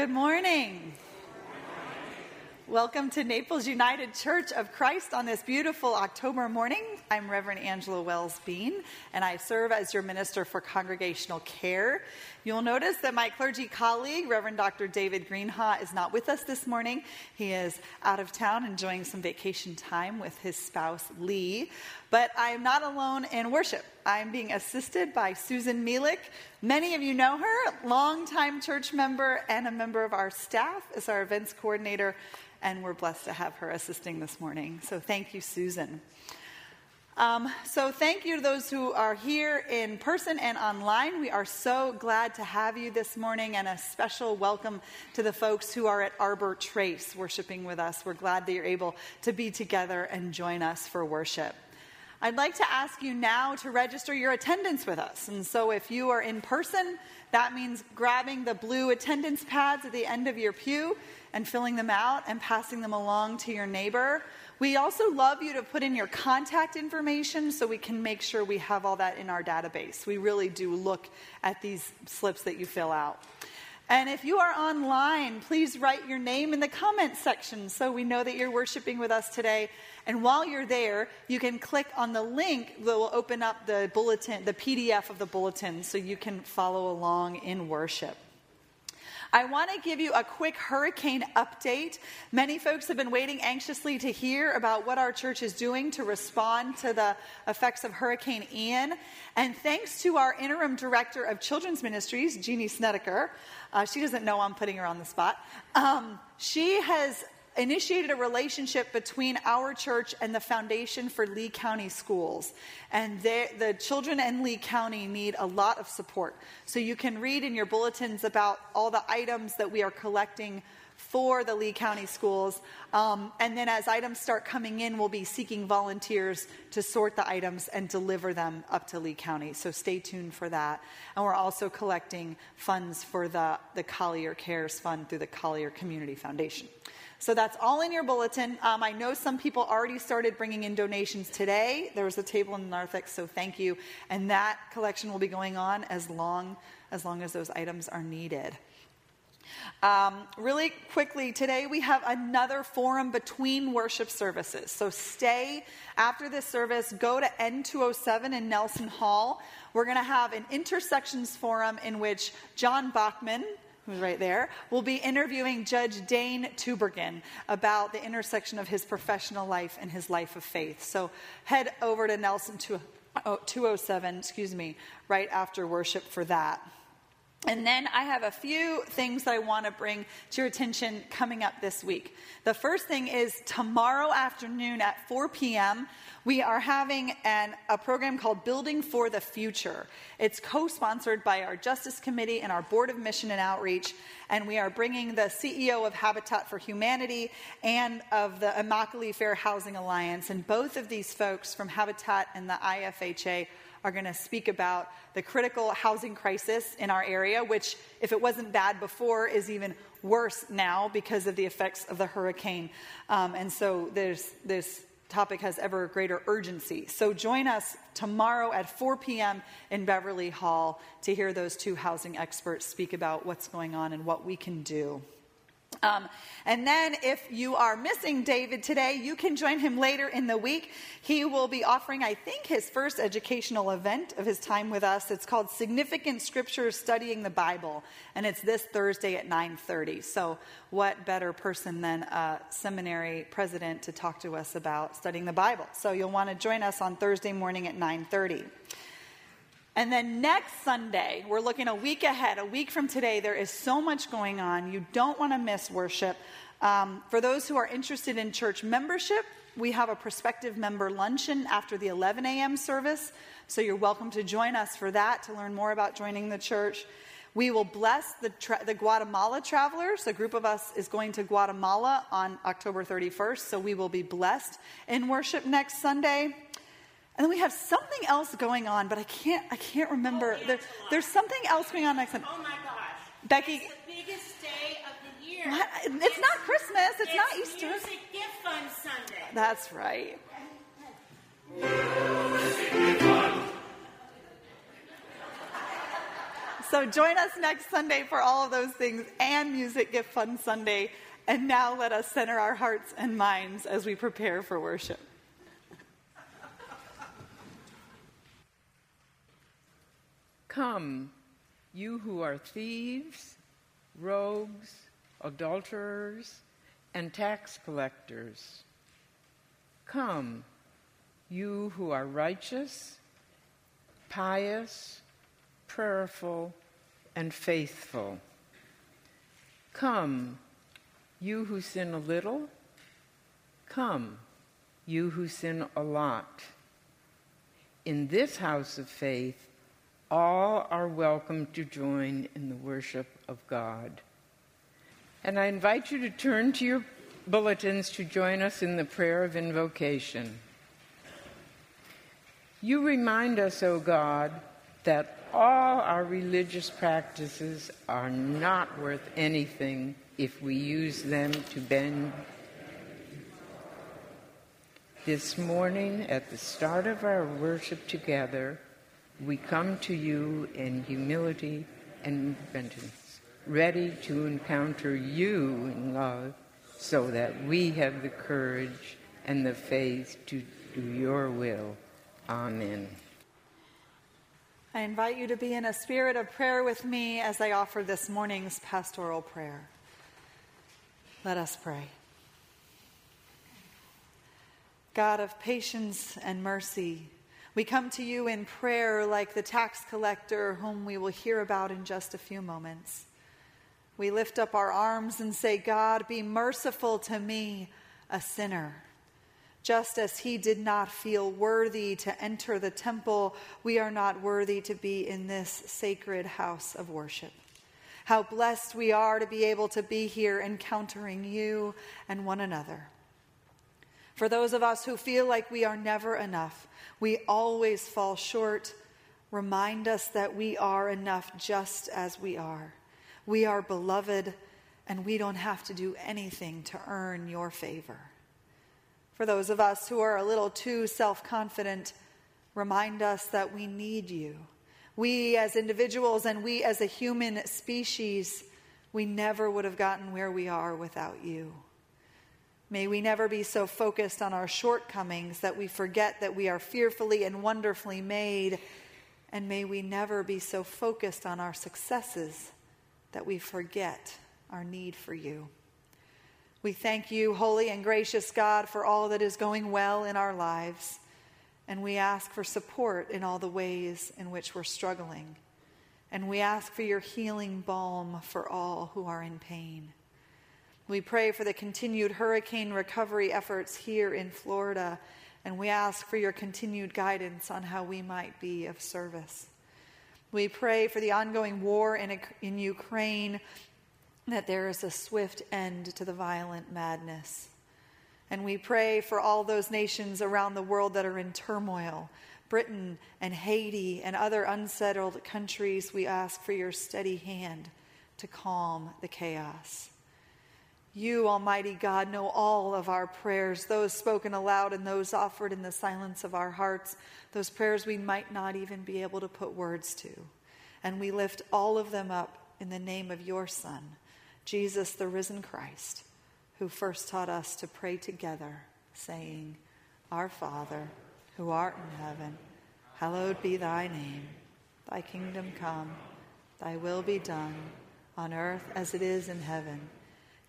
Good morning. Welcome to Naples United Church of Christ on this beautiful October morning. I'm Reverend Angela Wells Bean, and I serve as your minister for congregational care. You'll notice that my clergy colleague, Reverend Dr. David Greenhaw, is not with us this morning. He is out of town enjoying some vacation time with his spouse, Lee. But I am not alone in worship. I'm being assisted by Susan Mielik. Many of you know her, longtime church member and a member of our staff as our events coordinator and we're blessed to have her assisting this morning. So thank you, Susan. Um, so, thank you to those who are here in person and online. We are so glad to have you this morning, and a special welcome to the folks who are at Arbor Trace worshiping with us. We're glad that you're able to be together and join us for worship. I'd like to ask you now to register your attendance with us. And so, if you are in person, that means grabbing the blue attendance pads at the end of your pew and filling them out and passing them along to your neighbor. We also love you to put in your contact information so we can make sure we have all that in our database. We really do look at these slips that you fill out. And if you are online, please write your name in the comments section so we know that you're worshiping with us today. And while you're there, you can click on the link that will open up the bulletin, the PDF of the bulletin, so you can follow along in worship. I want to give you a quick hurricane update. Many folks have been waiting anxiously to hear about what our church is doing to respond to the effects of Hurricane Ian. And thanks to our interim director of children's ministries, Jeannie Snedeker, uh, she doesn't know I'm putting her on the spot. Um, she has initiated a relationship between our church and the Foundation for Lee County Schools. And the children in Lee County need a lot of support. So you can read in your bulletins about all the items that we are collecting for the Lee County schools. Um, and then as items start coming in, we'll be seeking volunteers to sort the items and deliver them up to Lee County. So stay tuned for that. And we're also collecting funds for the, the Collier Cares Fund through the Collier Community Foundation. So that's all in your bulletin. Um, I know some people already started bringing in donations today. There was a table in the narthex, so thank you. And that collection will be going on as long as long as those items are needed. Um, really quickly, today we have another forum between worship services. So stay after this service, go to N207 in Nelson Hall. We're going to have an intersections forum in which John Bachman, who's right there, will be interviewing Judge Dane Tubergen about the intersection of his professional life and his life of faith. So head over to Nelson 207, excuse me, right after worship for that. And then I have a few things that I want to bring to your attention coming up this week. The first thing is tomorrow afternoon at 4 p.m., we are having an, a program called Building for the Future. It's co sponsored by our Justice Committee and our Board of Mission and Outreach. And we are bringing the CEO of Habitat for Humanity and of the Immokalee Fair Housing Alliance. And both of these folks from Habitat and the IFHA are going to speak about the critical housing crisis in our area, which, if it wasn't bad before, is even worse now because of the effects of the hurricane. Um, and so there's this topic has ever greater urgency. So join us tomorrow at 4 p.m. in Beverly Hall to hear those two housing experts speak about what's going on and what we can do. Um, and then, if you are missing David today, you can join him later in the week. He will be offering, I think, his first educational event of his time with us. It's called Significant Scriptures Studying the Bible, and it's this Thursday at 9:30. So, what better person than a seminary president to talk to us about studying the Bible? So, you'll want to join us on Thursday morning at 9:30. And then next Sunday, we're looking a week ahead, a week from today. There is so much going on. You don't want to miss worship. Um, for those who are interested in church membership, we have a prospective member luncheon after the 11 a.m. service. So you're welcome to join us for that to learn more about joining the church. We will bless the, tra- the Guatemala travelers. A group of us is going to Guatemala on October 31st, so we will be blessed in worship next Sunday. And then we have something else going on, but I can't I can't remember. Oh, there, there's something else going on next time. Oh my gosh. Becky. It's the biggest day of the year. What? It's, it's not Christmas. It's, it's not Easter. It's Music Gift Fund Sunday. That's right. So join us next Sunday for all of those things and Music Gift Fund Sunday. And now let us center our hearts and minds as we prepare for worship. Come, you who are thieves, rogues, adulterers, and tax collectors. Come, you who are righteous, pious, prayerful, and faithful. Come, you who sin a little. Come, you who sin a lot. In this house of faith, all are welcome to join in the worship of God. And I invite you to turn to your bulletins to join us in the prayer of invocation. You remind us, O God, that all our religious practices are not worth anything if we use them to bend. This morning, at the start of our worship together, we come to you in humility and repentance, ready to encounter you in love so that we have the courage and the faith to do your will. Amen. I invite you to be in a spirit of prayer with me as I offer this morning's pastoral prayer. Let us pray. God of patience and mercy, we come to you in prayer like the tax collector whom we will hear about in just a few moments. We lift up our arms and say, God, be merciful to me, a sinner. Just as he did not feel worthy to enter the temple, we are not worthy to be in this sacred house of worship. How blessed we are to be able to be here encountering you and one another. For those of us who feel like we are never enough, we always fall short, remind us that we are enough just as we are. We are beloved, and we don't have to do anything to earn your favor. For those of us who are a little too self confident, remind us that we need you. We as individuals and we as a human species, we never would have gotten where we are without you. May we never be so focused on our shortcomings that we forget that we are fearfully and wonderfully made. And may we never be so focused on our successes that we forget our need for you. We thank you, holy and gracious God, for all that is going well in our lives. And we ask for support in all the ways in which we're struggling. And we ask for your healing balm for all who are in pain. We pray for the continued hurricane recovery efforts here in Florida. And we ask for your continued guidance on how we might be of service. We pray for the ongoing war in, in Ukraine that there is a swift end to the violent madness. And we pray for all those nations around the world that are in turmoil Britain and Haiti and other unsettled countries. We ask for your steady hand to calm the chaos. You, Almighty God, know all of our prayers, those spoken aloud and those offered in the silence of our hearts, those prayers we might not even be able to put words to. And we lift all of them up in the name of your Son Jesus, the risen Christ, who first taught us to pray together, saying, Our Father, who art in heaven, hallowed be thy name. Thy kingdom come, thy will be done, on earth as it is in heaven.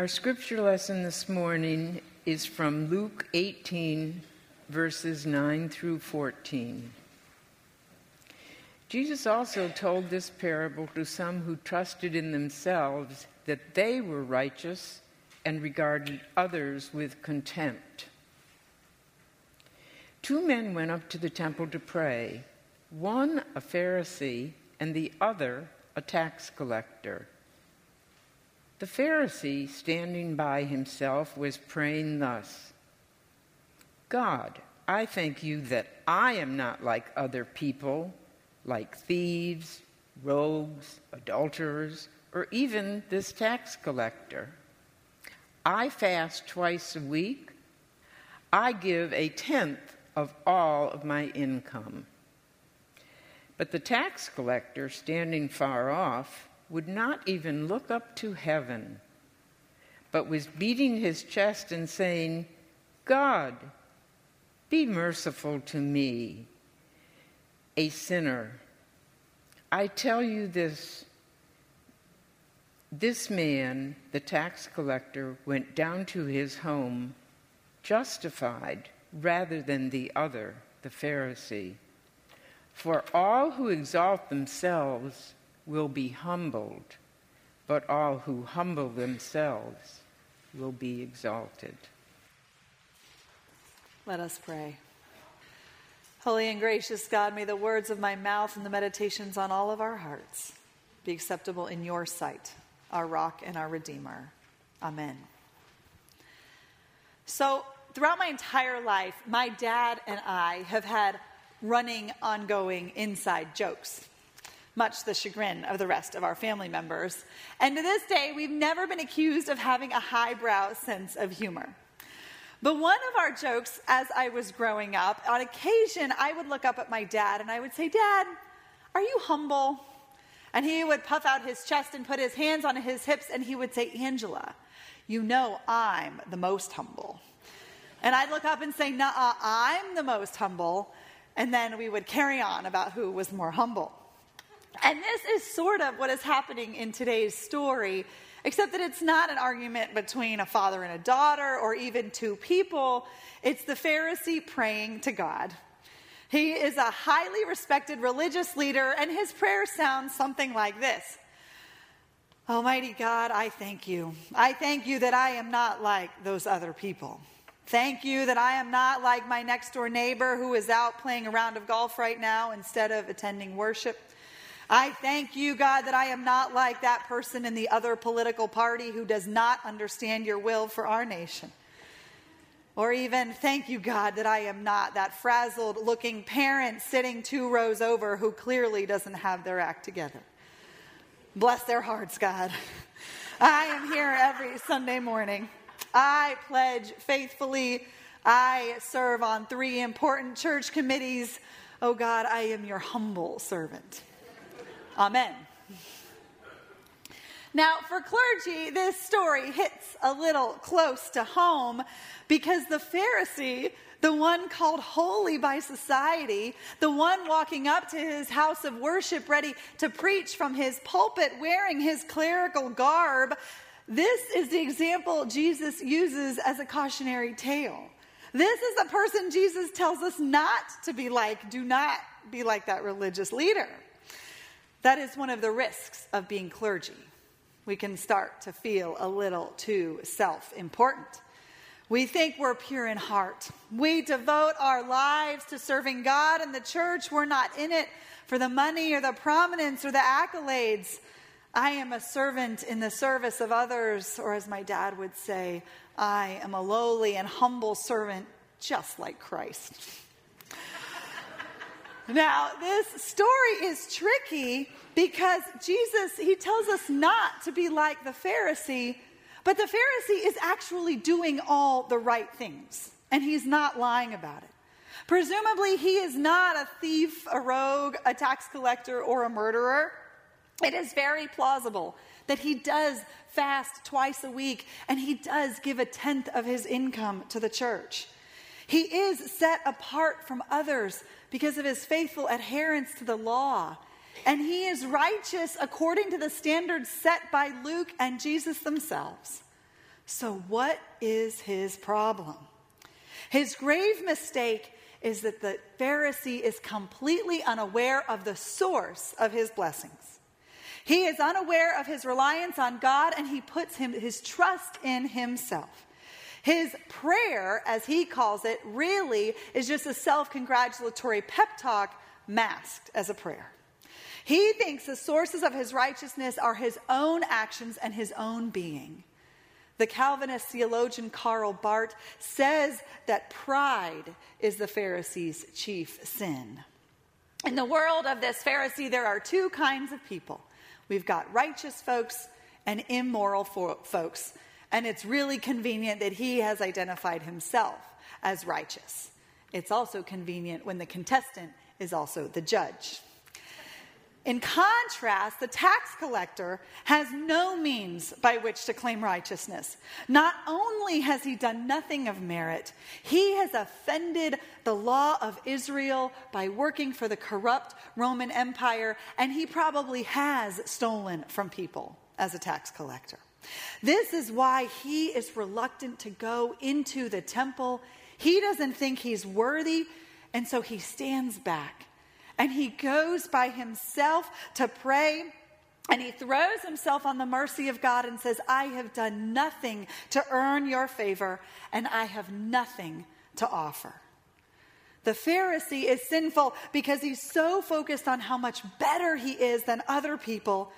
Our scripture lesson this morning is from Luke 18, verses 9 through 14. Jesus also told this parable to some who trusted in themselves that they were righteous and regarded others with contempt. Two men went up to the temple to pray, one a Pharisee and the other a tax collector. The Pharisee, standing by himself, was praying thus God, I thank you that I am not like other people, like thieves, rogues, adulterers, or even this tax collector. I fast twice a week. I give a tenth of all of my income. But the tax collector, standing far off, would not even look up to heaven, but was beating his chest and saying, God, be merciful to me, a sinner. I tell you this this man, the tax collector, went down to his home justified rather than the other, the Pharisee. For all who exalt themselves will be humbled, but all who humble themselves will be exalted. Let us pray. Holy and gracious God, may the words of my mouth and the meditations on all of our hearts be acceptable in your sight, our rock and our redeemer. Amen. So, throughout my entire life, my dad and I have had running, ongoing inside jokes much the chagrin of the rest of our family members. And to this day, we've never been accused of having a highbrow sense of humor. But one of our jokes as I was growing up, on occasion, I would look up at my dad and I would say, Dad, are you humble? And he would puff out his chest and put his hands on his hips and he would say, Angela, you know I'm the most humble. And I'd look up and say, Nah, I'm the most humble. And then we would carry on about who was more humble. And this is sort of what is happening in today's story, except that it's not an argument between a father and a daughter or even two people. It's the Pharisee praying to God. He is a highly respected religious leader, and his prayer sounds something like this Almighty God, I thank you. I thank you that I am not like those other people. Thank you that I am not like my next door neighbor who is out playing a round of golf right now instead of attending worship. I thank you, God, that I am not like that person in the other political party who does not understand your will for our nation. Or even, thank you, God, that I am not that frazzled looking parent sitting two rows over who clearly doesn't have their act together. Bless their hearts, God. I am here every Sunday morning. I pledge faithfully. I serve on three important church committees. Oh God, I am your humble servant. Amen. Now, for clergy, this story hits a little close to home because the Pharisee, the one called holy by society, the one walking up to his house of worship ready to preach from his pulpit wearing his clerical garb, this is the example Jesus uses as a cautionary tale. This is the person Jesus tells us not to be like. Do not be like that religious leader. That is one of the risks of being clergy. We can start to feel a little too self important. We think we're pure in heart. We devote our lives to serving God and the church. We're not in it for the money or the prominence or the accolades. I am a servant in the service of others, or as my dad would say, I am a lowly and humble servant just like Christ. Now, this story is tricky because Jesus, he tells us not to be like the Pharisee, but the Pharisee is actually doing all the right things, and he's not lying about it. Presumably, he is not a thief, a rogue, a tax collector, or a murderer. It is very plausible that he does fast twice a week and he does give a tenth of his income to the church. He is set apart from others because of his faithful adherence to the law. And he is righteous according to the standards set by Luke and Jesus themselves. So, what is his problem? His grave mistake is that the Pharisee is completely unaware of the source of his blessings. He is unaware of his reliance on God and he puts him, his trust in himself. His prayer, as he calls it, really is just a self congratulatory pep talk masked as a prayer. He thinks the sources of his righteousness are his own actions and his own being. The Calvinist theologian Karl Barth says that pride is the Pharisee's chief sin. In the world of this Pharisee, there are two kinds of people we've got righteous folks and immoral fo- folks. And it's really convenient that he has identified himself as righteous. It's also convenient when the contestant is also the judge. In contrast, the tax collector has no means by which to claim righteousness. Not only has he done nothing of merit, he has offended the law of Israel by working for the corrupt Roman Empire, and he probably has stolen from people as a tax collector. This is why he is reluctant to go into the temple. He doesn't think he's worthy, and so he stands back and he goes by himself to pray. And he throws himself on the mercy of God and says, I have done nothing to earn your favor, and I have nothing to offer. The Pharisee is sinful because he's so focused on how much better he is than other people.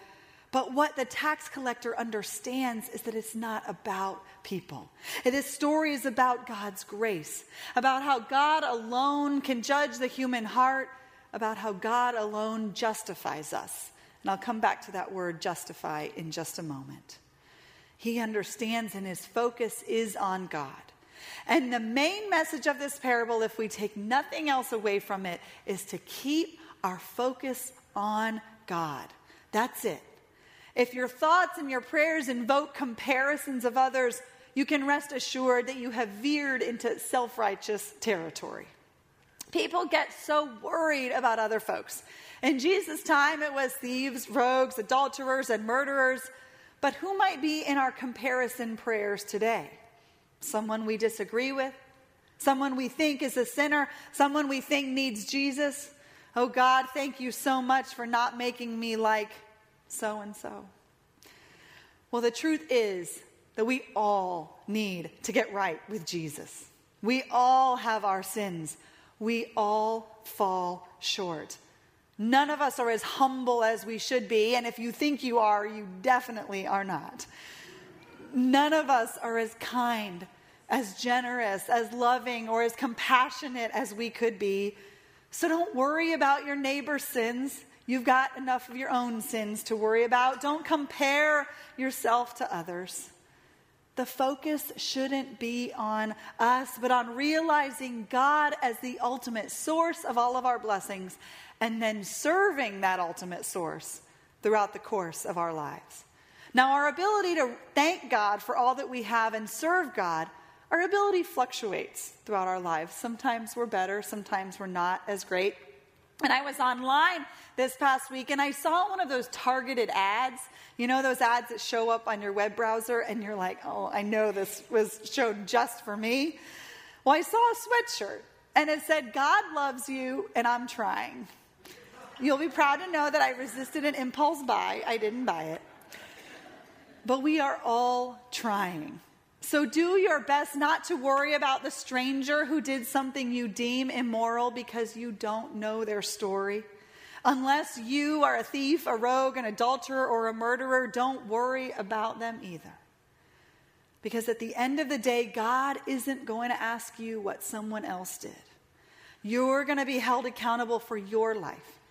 But what the tax collector understands is that it's not about people. This story is about God's grace, about how God alone can judge the human heart about how God alone justifies us. And I'll come back to that word justify in just a moment. He understands and his focus is on God. And the main message of this parable, if we take nothing else away from it, is to keep our focus on God. That's it. If your thoughts and your prayers invoke comparisons of others, you can rest assured that you have veered into self righteous territory. People get so worried about other folks. In Jesus' time, it was thieves, rogues, adulterers, and murderers. But who might be in our comparison prayers today? Someone we disagree with? Someone we think is a sinner? Someone we think needs Jesus? Oh God, thank you so much for not making me like so and so. Well, the truth is that we all need to get right with Jesus. We all have our sins we all fall short. None of us are as humble as we should be, and if you think you are, you definitely are not. None of us are as kind, as generous, as loving, or as compassionate as we could be. So don't worry about your neighbor's sins. You've got enough of your own sins to worry about. Don't compare yourself to others. The focus shouldn't be on us, but on realizing God as the ultimate source of all of our blessings and then serving that ultimate source throughout the course of our lives. Now, our ability to thank God for all that we have and serve God, our ability fluctuates throughout our lives. Sometimes we're better, sometimes we're not as great. And I was online this past week and I saw one of those targeted ads. You know, those ads that show up on your web browser and you're like, oh, I know this was shown just for me. Well, I saw a sweatshirt and it said, God loves you and I'm trying. You'll be proud to know that I resisted an impulse buy. I didn't buy it. But we are all trying. So do your best not to worry about the stranger who did something you deem immoral because you don't know their story. Unless you are a thief, a rogue, an adulterer, or a murderer, don't worry about them either. Because at the end of the day, God isn't going to ask you what someone else did. You're going to be held accountable for your life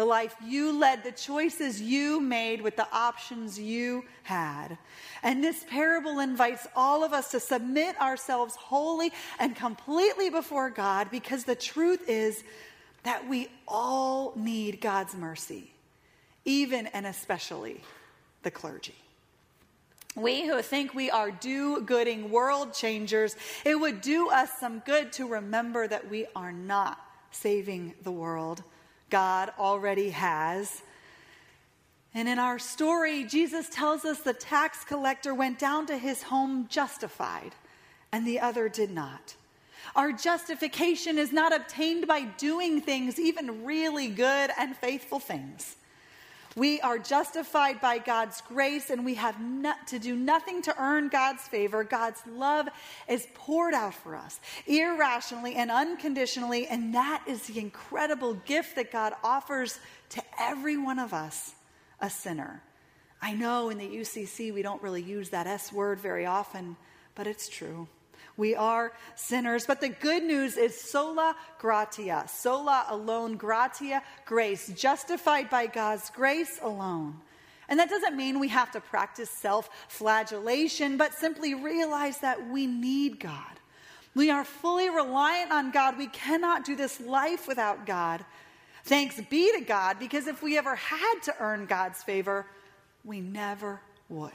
the life you led, the choices you made with the options you had. And this parable invites all of us to submit ourselves wholly and completely before God because the truth is that we all need God's mercy, even and especially the clergy. We who think we are do gooding world changers, it would do us some good to remember that we are not saving the world God already has. And in our story, Jesus tells us the tax collector went down to his home justified, and the other did not. Our justification is not obtained by doing things, even really good and faithful things. We are justified by God's grace and we have to do nothing to earn God's favor. God's love is poured out for us irrationally and unconditionally, and that is the incredible gift that God offers to every one of us, a sinner. I know in the UCC we don't really use that S word very often, but it's true. We are sinners. But the good news is sola gratia, sola alone, gratia, grace, justified by God's grace alone. And that doesn't mean we have to practice self flagellation, but simply realize that we need God. We are fully reliant on God. We cannot do this life without God. Thanks be to God, because if we ever had to earn God's favor, we never would.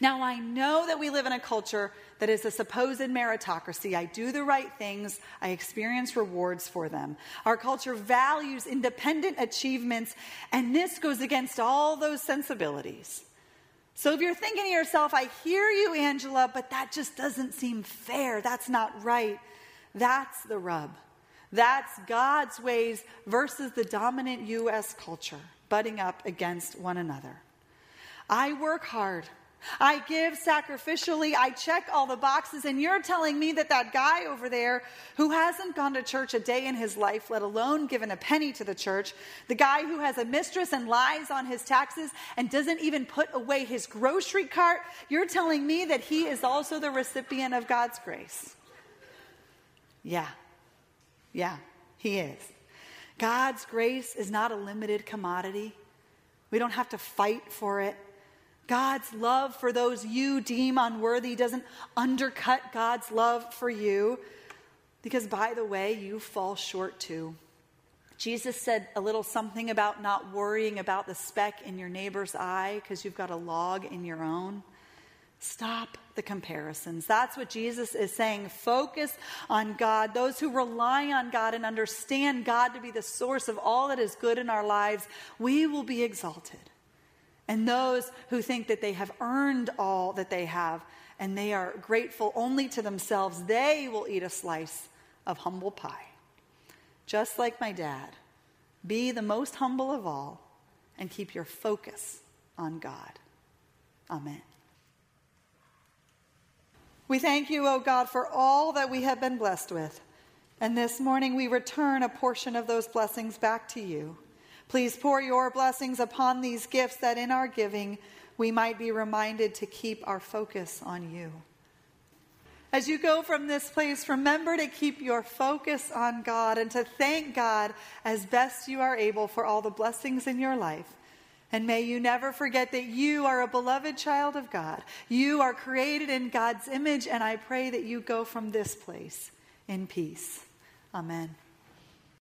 Now, I know that we live in a culture that is a supposed meritocracy. I do the right things, I experience rewards for them. Our culture values independent achievements, and this goes against all those sensibilities. So if you're thinking to yourself, I hear you, Angela, but that just doesn't seem fair, that's not right, that's the rub. That's God's ways versus the dominant U.S. culture butting up against one another. I work hard. I give sacrificially. I check all the boxes. And you're telling me that that guy over there who hasn't gone to church a day in his life, let alone given a penny to the church, the guy who has a mistress and lies on his taxes and doesn't even put away his grocery cart, you're telling me that he is also the recipient of God's grace. Yeah. Yeah, he is. God's grace is not a limited commodity. We don't have to fight for it. God's love for those you deem unworthy doesn't undercut God's love for you. Because, by the way, you fall short too. Jesus said a little something about not worrying about the speck in your neighbor's eye because you've got a log in your own. Stop the comparisons. That's what Jesus is saying. Focus on God. Those who rely on God and understand God to be the source of all that is good in our lives, we will be exalted. And those who think that they have earned all that they have and they are grateful only to themselves, they will eat a slice of humble pie. Just like my dad, be the most humble of all and keep your focus on God. Amen. We thank you, O God, for all that we have been blessed with. And this morning we return a portion of those blessings back to you. Please pour your blessings upon these gifts that in our giving we might be reminded to keep our focus on you. As you go from this place, remember to keep your focus on God and to thank God as best you are able for all the blessings in your life. And may you never forget that you are a beloved child of God. You are created in God's image, and I pray that you go from this place in peace. Amen.